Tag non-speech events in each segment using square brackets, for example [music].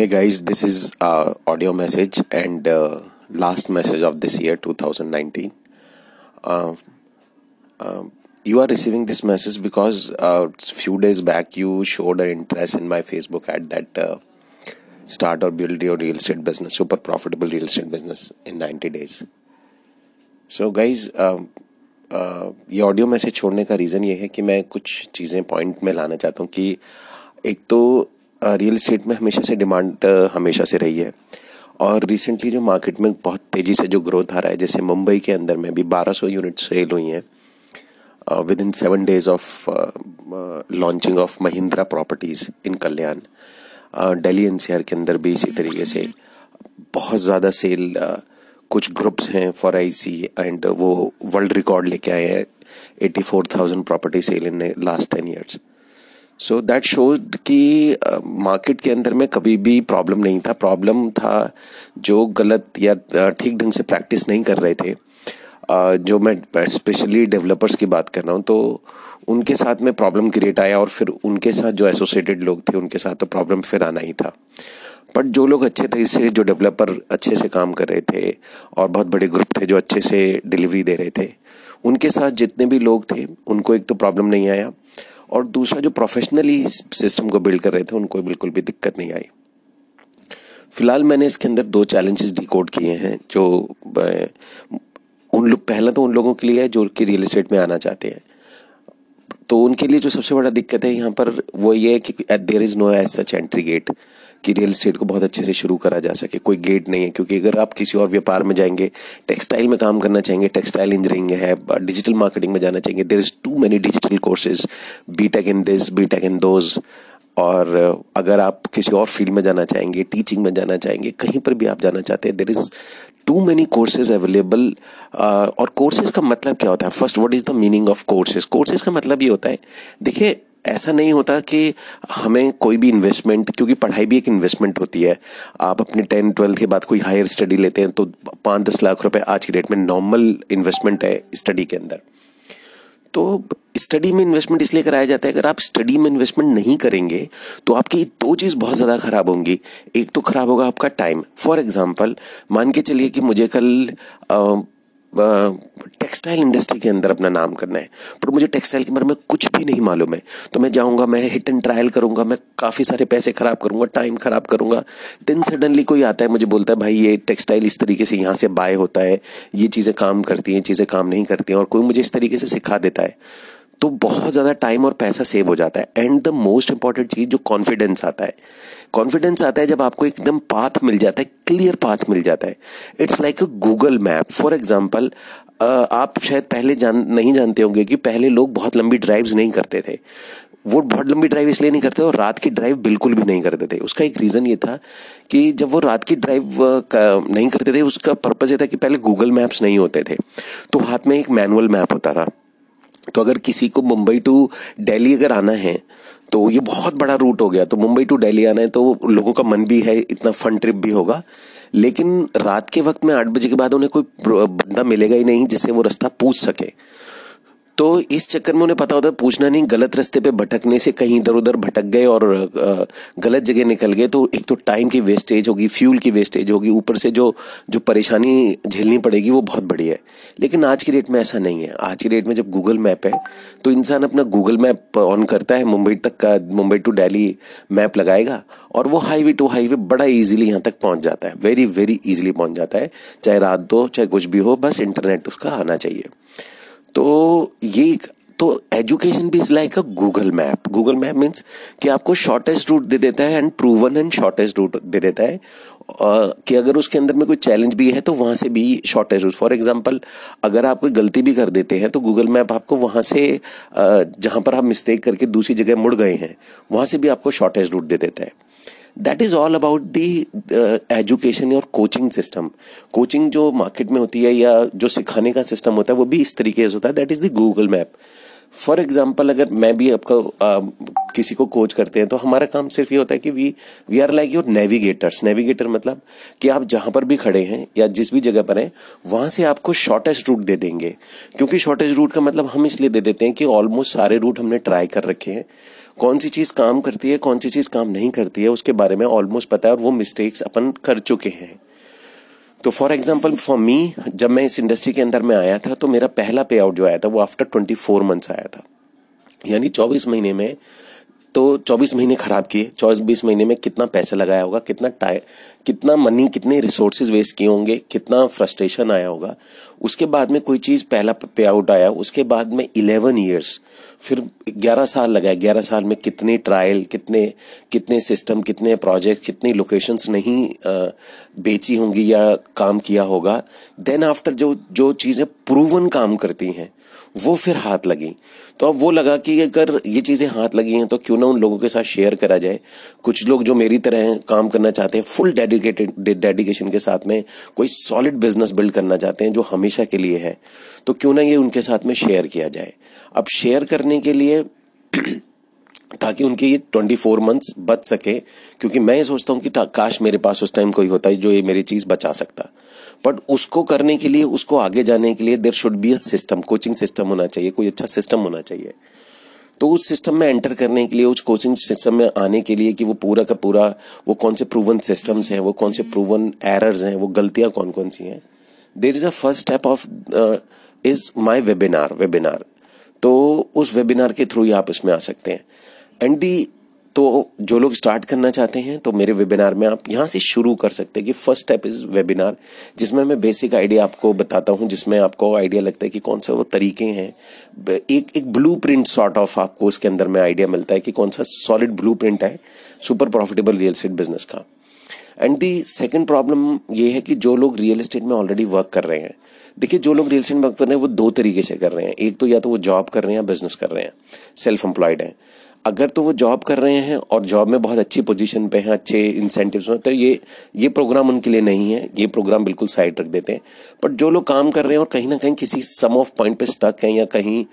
Hey guys this is audio message and last message of this year 2019 you are receiving this message because few days back you showed a interest in my Facebook at that start और build your real estate business super profitable real estate business in ninety days so guys ये audio message छोड़ने का reason ये है कि मैं कुछ चीज़ें पॉइंट में लाना चाहता हूँ कि एक तो रियल इस्टेट में हमेशा से डिमांड हमेशा से रही है। और रिसेंटली जो मार्केट में बहुत तेज़ी से जो ग्रोथ आ रहा है जैसे मुंबई के अंदर में भी 1200 यूनिट सेल हुई हैं। Within seven days of launching of Mahindra properties in Kalyan Delhi NCR के अंदर भी इसी तरीके से बहुत ज़्यादा सेल uh, कुछ ग्रुप्स हैं फॉर आई सी एंड वो वर्ल्ड रिकॉर्ड लेके आए हैं। Eighty four thousand property sale in last ten years so that shows कि मार्केट के अंदर में कभी भी प्रॉब्लम नहीं था। प्रॉब्लम था जो गलत या ठीक ढंग से प्रैक्टिस नहीं कर रहे थे। Uh, जो मैं स्पेशली डेवलपर्स की बात कर रहा हूँ तो उनके साथ में प्रॉब्लम क्रिएट आया और फिर उनके साथ जो एसोसिएटेड लोग थे उनके साथ तो प्रॉब्लम फिर आना ही था। बट जो लोग अच्छे थे इससे जो डेवलपर अच्छे से काम कर रहे थे और बहुत बड़े ग्रुप थे जो अच्छे से डिलीवरी दे रहे थे उनके साथ जितने भी लोग थे उनको एक तो प्रॉब्लम नहीं आया। और दूसरा जो प्रोफेशनली सिस्टम को बिल्ड कर रहे थे, उनको बिल्कुल भी दिक्कत नहीं आई। फ़िलहाल मैंने इसके अंदर दो चैलेंजेस डिकोड किए हैं, जो उन लोग, पहला तो उन लोगों के लिए है जो कि रियल इस्टेट में आना चाहते हैं। तो उनके लिए जो सबसे बड़ा दिक्कत है यहाँ पर, वो ये है कि there is no age such entry gate कि रियल इस्टेट को बहुत अच्छे से शुरू करा जा सके, कोई गेट नहीं है, क्योंकि अगर आप किसी और व्यापार में जाएँगे टेक्सटाइल में काम करना चाहेंगे टेक्सटाइल इंजीनियरिंग है डिजिटल मार्केटिंग में जाना चाहेंगे there is too many digital courses B tech in this B tech in those और अगर आप किसी और फ़ील्ड में जाना चाहेंगे टीचिंग में जाना चाहेंगे, कहीं पर भी आप जाना चाहते हैं there is too many courses available और कोर्सेज का मतलब क्या होता है? First what is the meaning of courses courses का मतलब ये होता है, देखिए ऐसा नहीं होता कि हमें कोई भी इन्वेस्टमेंट क्योंकि पढ़ाई भी एक इन्वेस्टमेंट होती है। आप अपने टेंथ ट्वेल्थ के बाद कोई हायर स्टडी लेते हैं तो पाँच दस लाख रुपए आज की डेट में नॉर्मल इन्वेस्टमेंट है स्टडी के अंदर। तो स्टडी में इन्वेस्टमेंट इसलिए कराया जाता है अगर आप स्टडी में इन्वेस्टमेंट नहीं करेंगे तो आपकी दो चीज़ बहुत ज़्यादा खराब होंगी। एक तो खराब होगा आपका टाइम फॉर एग्ज़ाम्पल मान के चलिए कि मुझे कल आ, टेक्सटाइल इंडस्ट्री के अंदर अपना नाम करना है। पर मुझे टेक्सटाइल के बारे में कुछ भी नहीं मालूम है। तो मैं जाऊँगा, मैं हिट एंड ट्रायल करूँगा, मैं काफ़ी सारे पैसे खराब करूँगा टाइम खराब करूँगा। देन सडनली कोई आता है, मुझे बोलता है, भाई, ये टेक्सटाइल इस तरीके से यहाँ से बाय होता है। ये चीज़ें काम करती हैं चीज़ें काम नहीं करती हैं। और कोई मुझे इस तरीके से सिखा देता है। तो बहुत ज़्यादा टाइम और पैसा सेव हो जाता है। एंड द मोस्ट इंपॉर्टेंट चीज़ जो कॉन्फिडेंस आता है। कॉन्फिडेंस आता है जब आपको एकदम पाथ मिल जाता है क्लियर पाथ मिल जाता है। It's like a Google map for example आप शायद पहले जान, नहीं जानते होंगे कि पहले लोग बहुत लंबी ड्राइव्स नहीं करते थे। वो बहुत लंबी ड्राइव इसलिए नहीं करते और रात की ड्राइव बिल्कुल भी नहीं करते थे। उसका एक रीज़न ये था कि जब वो रात की ड्राइव नहीं करते थे, उसका पर्पज़ ये था कि पहले गूगल मैप्स नहीं होते थे। तो हाथ में एक मैनुअल मैप होता था। तो अगर किसी को मुंबई टू दिल्ली अगर आना है तो ये बहुत बड़ा रूट हो गया। तो मुंबई टू दिल्ली आना है तो लोगों का मन भी है, इतना फन ट्रिप भी होगा। लेकिन रात के वक्त में आठ बजे के बाद उन्हें कोई बंदा मिलेगा ही नहीं, जिससे वो रास्ता पूछ सके। तो इस चक्कर में उन्हें पता होता है, पूछना नहीं, गलत रास्ते पे भटकने से कहीं इधर उधर भटक गए और गलत जगह निकल गए तो एक तो टाइम की वेस्टेज होगी फ्यूल की वेस्टेज होगी, ऊपर से जो जो परेशानी झेलनी पड़ेगी, वो बहुत बड़ी है। लेकिन आज की डेट में ऐसा नहीं है। आज की डेट में जब गूगल मैप है तो इंसान अपना गूगल मैप ऑन करता है, मुंबई तक का, मुंबई टू डेली मैप लगाएगा, और वो हाईवे टू हाईवे बड़ा ईजिली यहाँ तक पहुँच जाता है। वेरी वेरी ईजिली पहुँच जाता है। चाहे रात दो, चाहे कुछ भी हो, बस इंटरनेट उसका आना चाहिए। तो ये तो एजुकेशन भी is like a Google map Google map means कि आपको शॉर्टेस्ट रूट दे देता है and proven and shortest route दे देता है। uh, कि अगर उसके अंदर में कोई चैलेंज भी है तो वहाँ से भी शॉर्टेज रूट फॉर एग्जांपल अगर आप कोई गलती भी कर देते हैं तो गूगल मैप आपको वहाँ से uh, जहाँ पर आप मिस्टेक करके दूसरी जगह मुड़ गए हैं वहाँ से भी आपको शॉर्टेज रूट दे देता है। That is all about the education और कोचिंग सिस्टम कोचिंग जो मार्केट में होती है या जो सिखाने का सिस्टम होता है, वो भी इस तरीके से होता है। That is the Google map for example अगर मैं भी आपका किसी को कोच करते हैं तो हमारा काम सिर्फ़ ये होता है कि we we are like your navigators navigator मतलब कि आप जहाँ पर भी खड़े हैं या जिस भी जगह पर हैं, वहाँ से आपको शॉर्टेस्ट रूट दे देंगे। क्योंकि शॉर्टेस्ट रूट का मतलब हम इसलिए दे देते हैं कि ऑलमोस्ट सारे रूट हमने ट्राई कर रखे हैं। कौन सी चीज़ काम करती है, कौन सी चीज़ काम नहीं करती है, उसके बारे में ऑलमोस्ट पता है और वो मिस्टेक्स अपन कर चुके हैं। तो फॉर एग्ज़ाम्पल फॉर मी जब मैं इस इंडस्ट्री के अंदर में आया था तो मेरा पहला पे आउट जो आया था, वो आफ्टर ट्वेंटी फोर मंथ्स आया था। यानी चौबीस महीने में तो 24 महीने खराब किए। चौबीस महीने में कितना पैसा लगाया होगा, कितना टाइम कितना मनी कितने रिसोर्सेज वेस्ट किए होंगे, कितना फ्रस्ट्रेशन आया होगा। उसके बाद में कोई चीज़ पहला पे आउट आया, उसके बाद में इलेवन ईयर्स फिर ग्यारह साल लगाए ग्यारह साल में कितने ट्रायल कितने कितने सिस्टम कितने प्रोजेक्ट कितनी लोकेशंस नहीं बेची होंगी या काम किया होगा। देन आफ्टर जो जो चीज़ें प्रूवन काम करती हैं वो फिर हाथ लगी। तो अब वो लगा कि अगर ये चीज़ें हाथ लगी हैं तो क्यों ना उन लोगों के साथ शेयर करा जाए। कुछ लोग जो मेरी तरह काम करना चाहते हैं फुल डेडिकेटेड डेडिकेशन के साथ में कोई सॉलिड बिज़नेस बिल्ड करना चाहते हैं, जो हमेशा के लिए है तो क्यों ना ये उनके साथ में शेयर किया जाए। अब शेयर करने के लिए [clears throat] ताकि उनके ये ट्वेंटी फोर मंथ्स बच सके, क्योंकि मैं ये सोचता हूँ कि काश मेरे पास उस टाइम कोई होता है जो ये मेरी चीज़ बचा सकता। बट उसको करने के लिए, उसको आगे जाने के लिए there should be a system coaching system होना चाहिए, कोई अच्छा सिस्टम होना चाहिए। तो उस सिस्टम में एंटर करने के लिए, उस कोचिंग सिस्टम में आने के लिए कि वो पूरा का पूरा, वो कौन से प्रूवन सिस्टम्स हैं, वो कौन से प्रूवन एरर्स हैं, वो गलतियाँ कौन कौन सी हैं। There is a first step of is my webinar webinar तो उस वेबिनार के थ्रू ही आप इसमें आ सकते हैं। एंड दी तो जो लोग स्टार्ट करना चाहते हैं तो मेरे वेबिनार में आप यहाँ से शुरू कर सकते हैं कि फ़र्स्ट स्टेप इज़ वेबिनार जिसमें मैं बेसिक आइडिया आपको बताता हूँ, जिसमें आपको आइडिया लगता है कि कौन सा वो तरीके हैं। एक एक ब्लू प्रिंट सॉर्ट ऑफ़ आपको उसके अंदर में आइडिया मिलता है कि कौन सा सॉलिड ब्लू प्रिंट है super profitable real estate business का। एंड दी सेकेंड प्रॉब्लम ये है कि जो लोग रियल एस्टेट में ऑलरेडी वर्क कर रहे हैं, देखिए जो लोग रियल एस्टेट में वर्क कर रहे हैं, वो दो तरीके से कर रहे हैं। एक तो या तो वो जॉब कर रहे हैं या बिज़नेस कर रहे हैं सेल्फ एम्प्लॉयड हैं। अगर तो वो जॉब कर रहे हैं और जॉब में बहुत अच्छी पोजीशन पे हैं अच्छे इंसेंटिव्स में तो ये ये प्रोग्राम उनके लिए नहीं है। ये प्रोग्राम बिल्कुल साइड रख देते हैं। बट जो लोग काम कर रहे हैं और कहीं ना कहीं किसी सम ऑफ़ पॉइंट पे स्टक हैं या कहीं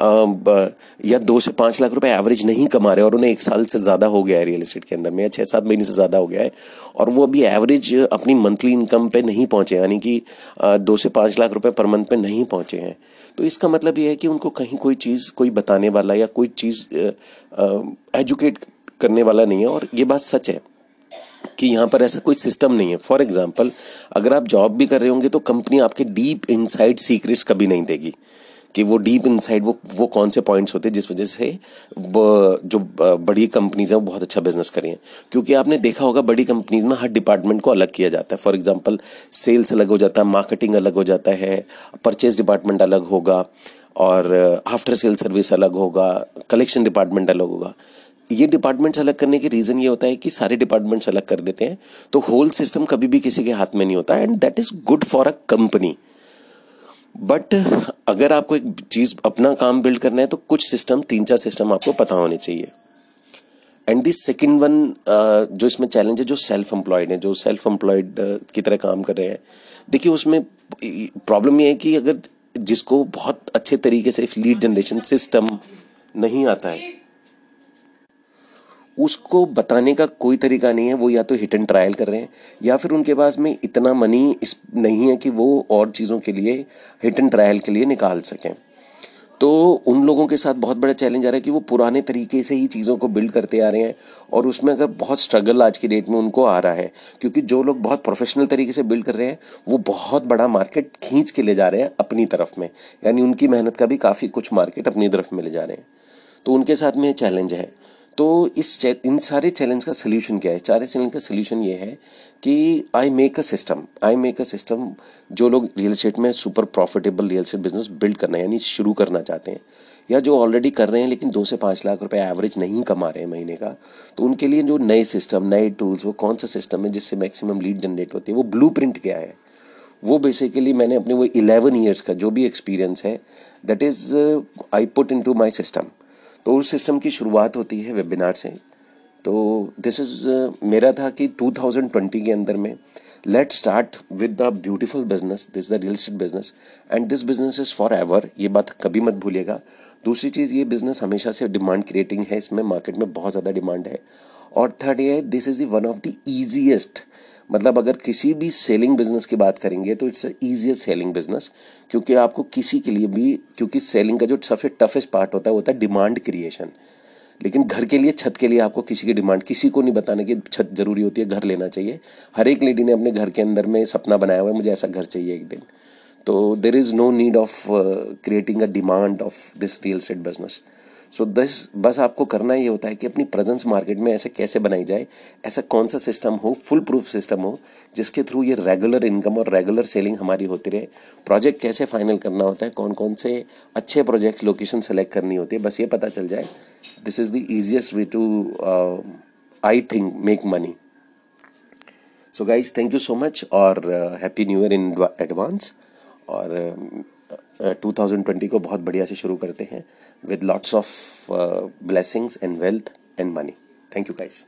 आ, या दो से पाँच लाख रुपए एवरेज नहीं कमा रहे और उन्हें एक साल से ज़्यादा हो गया है रियल इस्टेट के अंदर में या छः सात महीने से ज़्यादा हो गया है और वो अभी एवरेज अपनी मंथली इनकम पे नहीं पहुँचे यानी कि दो से पाँच लाख रुपये पर मंथ पे नहीं पहुँचे हैं। तो इसका मतलब ये है कि उनको कहीं कोई चीज़ कोई बताने वाला या कोई चीज़ एजुकेट करने वाला नहीं है और ये बात सच है कि यहाँ पर ऐसा कोई सिस्टम नहीं है। फॉर एग्ज़ाम्पल अगर आप जॉब भी कर रहे होंगे तो कंपनी आपके डीप इनसाइड सीक्रेट्स कभी नहीं देगी कि वो डीप इनसाइड वो वो कौन से पॉइंट्स होते हैं जिस वजह से जो बड़ी कंपनीज़ हैं वो बहुत अच्छा बिज़नेस करें क्योंकि आपने देखा होगा बड़ी कंपनीज़ में हर डिपार्टमेंट को अलग किया जाता है। फॉर एग्जांपल सेल्स अलग हो जाता है मार्केटिंग अलग हो जाता है परचेज डिपार्टमेंट अलग होगा और आफ्टर सेल सर्विस अलग होगा कलेक्शन डिपार्टमेंट अलग होगा। ये डिपार्टमेंट्स अलग करने के रीज़न ये होता है कि सारे डिपार्टमेंट्स अलग कर देते हैं तो होल सिस्टम कभी भी किसी के हाथ में नहीं होता and that is good for a company but अगर आपको एक चीज़, अपना काम बिल्ड करना है तो कुछ सिस्टम तीन चार सिस्टम आपको पता होने चाहिए। एंड दिस सेकेंड वन जो इसमें चैलेंज है, जो सेल्फ एम्प्लॉयड है, जो सेल्फ एम्प्लॉयड की तरह काम कर रहे हैं। देखिए, उसमें प्रॉब्लम ये है कि अगर जिसको बहुत अच्छे तरीके से लीड जनरेशन सिस्टम नहीं आता है। उसको बताने का कोई तरीका नहीं है, वो या तो हिट एंड ट्रायल कर रहे हैं, या फिर उनके पास में इतना मनी इस नहीं है कि वो और चीज़ों के लिए हिट एंड ट्रायल के लिए निकाल सकें। तो उन लोगों के साथ बहुत बड़ा चैलेंज आ रहा है कि वो पुराने तरीके से ही चीज़ों को बिल्ड करते आ रहे हैं और उसमें अगर बहुत स्ट्रगल आज की डेट में उनको आ रहा है, क्योंकि जो लोग बहुत प्रोफेशनल तरीके से बिल्ड कर रहे हैं, वो बहुत बड़ा मार्केट खींच के ले जा रहे हैं अपनी तरफ़ में। यानी उनकी मेहनत का भी काफ़ी कुछ मार्केट अपनी तरफ़ में ले जा रहे हैं। तो उनके साथ में चैलेंज है। तो इस इन सारे चैलेंज का सोल्यूशन क्या है? सारे चैलेंज का सोल्यूशन ये है कि I make a system I make a system जो लोग रियल एस्टेट में super profitable real estate business build करना यानी शुरू करना चाहते हैं, या जो ऑलरेडी कर रहे हैं लेकिन दो से पाँच लाख रुपए एवरेज नहीं कमा रहे हैं महीने का तो उनके लिए जो नए सिस्टम नए टूल्स वो कौन सा सिस्टम है जिससे मैक्सिमम लीड जनरेट होती है, वो ब्लू क्या है? वो बेसिकली मैंने अपने वो इलेवन ईयर्स का जो भी एक्सपीरियंस है that is I put into my system तो उस सिस्टम की शुरुआत होती है वेबिनार से। तो दिस इज़ uh, मेरा था कि 2020 के अंदर में let start with the beautiful business this the real estate business and this business is forever ये बात कभी मत भूलिएगा। दूसरी चीज़ ये बिज़नेस हमेशा से डिमांड क्रिएटिंग है इसमें मार्केट में बहुत ज़्यादा डिमांड है। और थर्ड ये this is the one of the easiest मतलब अगर किसी भी सेलिंग बिज़नेस की बात करेंगे तो इट्स ईजिएस्ट सेलिंग बिज़नेस क्योंकि आपको किसी के लिए भी, क्योंकि सेलिंग का जो सबसे टफेस्ट पार्ट होता है, वो होता है डिमांड क्रिएशन लेकिन घर के लिए, छत के लिए आपको किसी की डिमांड किसी को नहीं बताने की छत ज़रूरी होती है, घर लेना चाहिए। हर एक लेडी ने अपने घर के अंदर में सपना बनाया हुआ है, मुझे ऐसा घर चाहिए एक दिन। तो there is no need of creating a demand of this real estate business so so, दस बस आपको करना ये होता है कि अपनी प्रेजेंस मार्केट में ऐसे कैसे बनाई जाए ऐसा कौन सा सिस्टम हो फुल प्रूफ सिस्टम हो जिसके थ्रू ये रेगुलर इनकम और रेगुलर सेलिंग हमारी होती रहे। प्रोजेक्ट कैसे फाइनल करना होता है कौन कौन से अच्छे प्रोजेक्ट लोकेशन सेलेक्ट करनी होती है बस ये पता चल जाए। This is the easiest way to I think make money so guys thank you so much और happy new year in advance और uh, 2020 को बहुत बढ़िया से शुरू करते हैं with lots of blessings and wealth and money thank you guys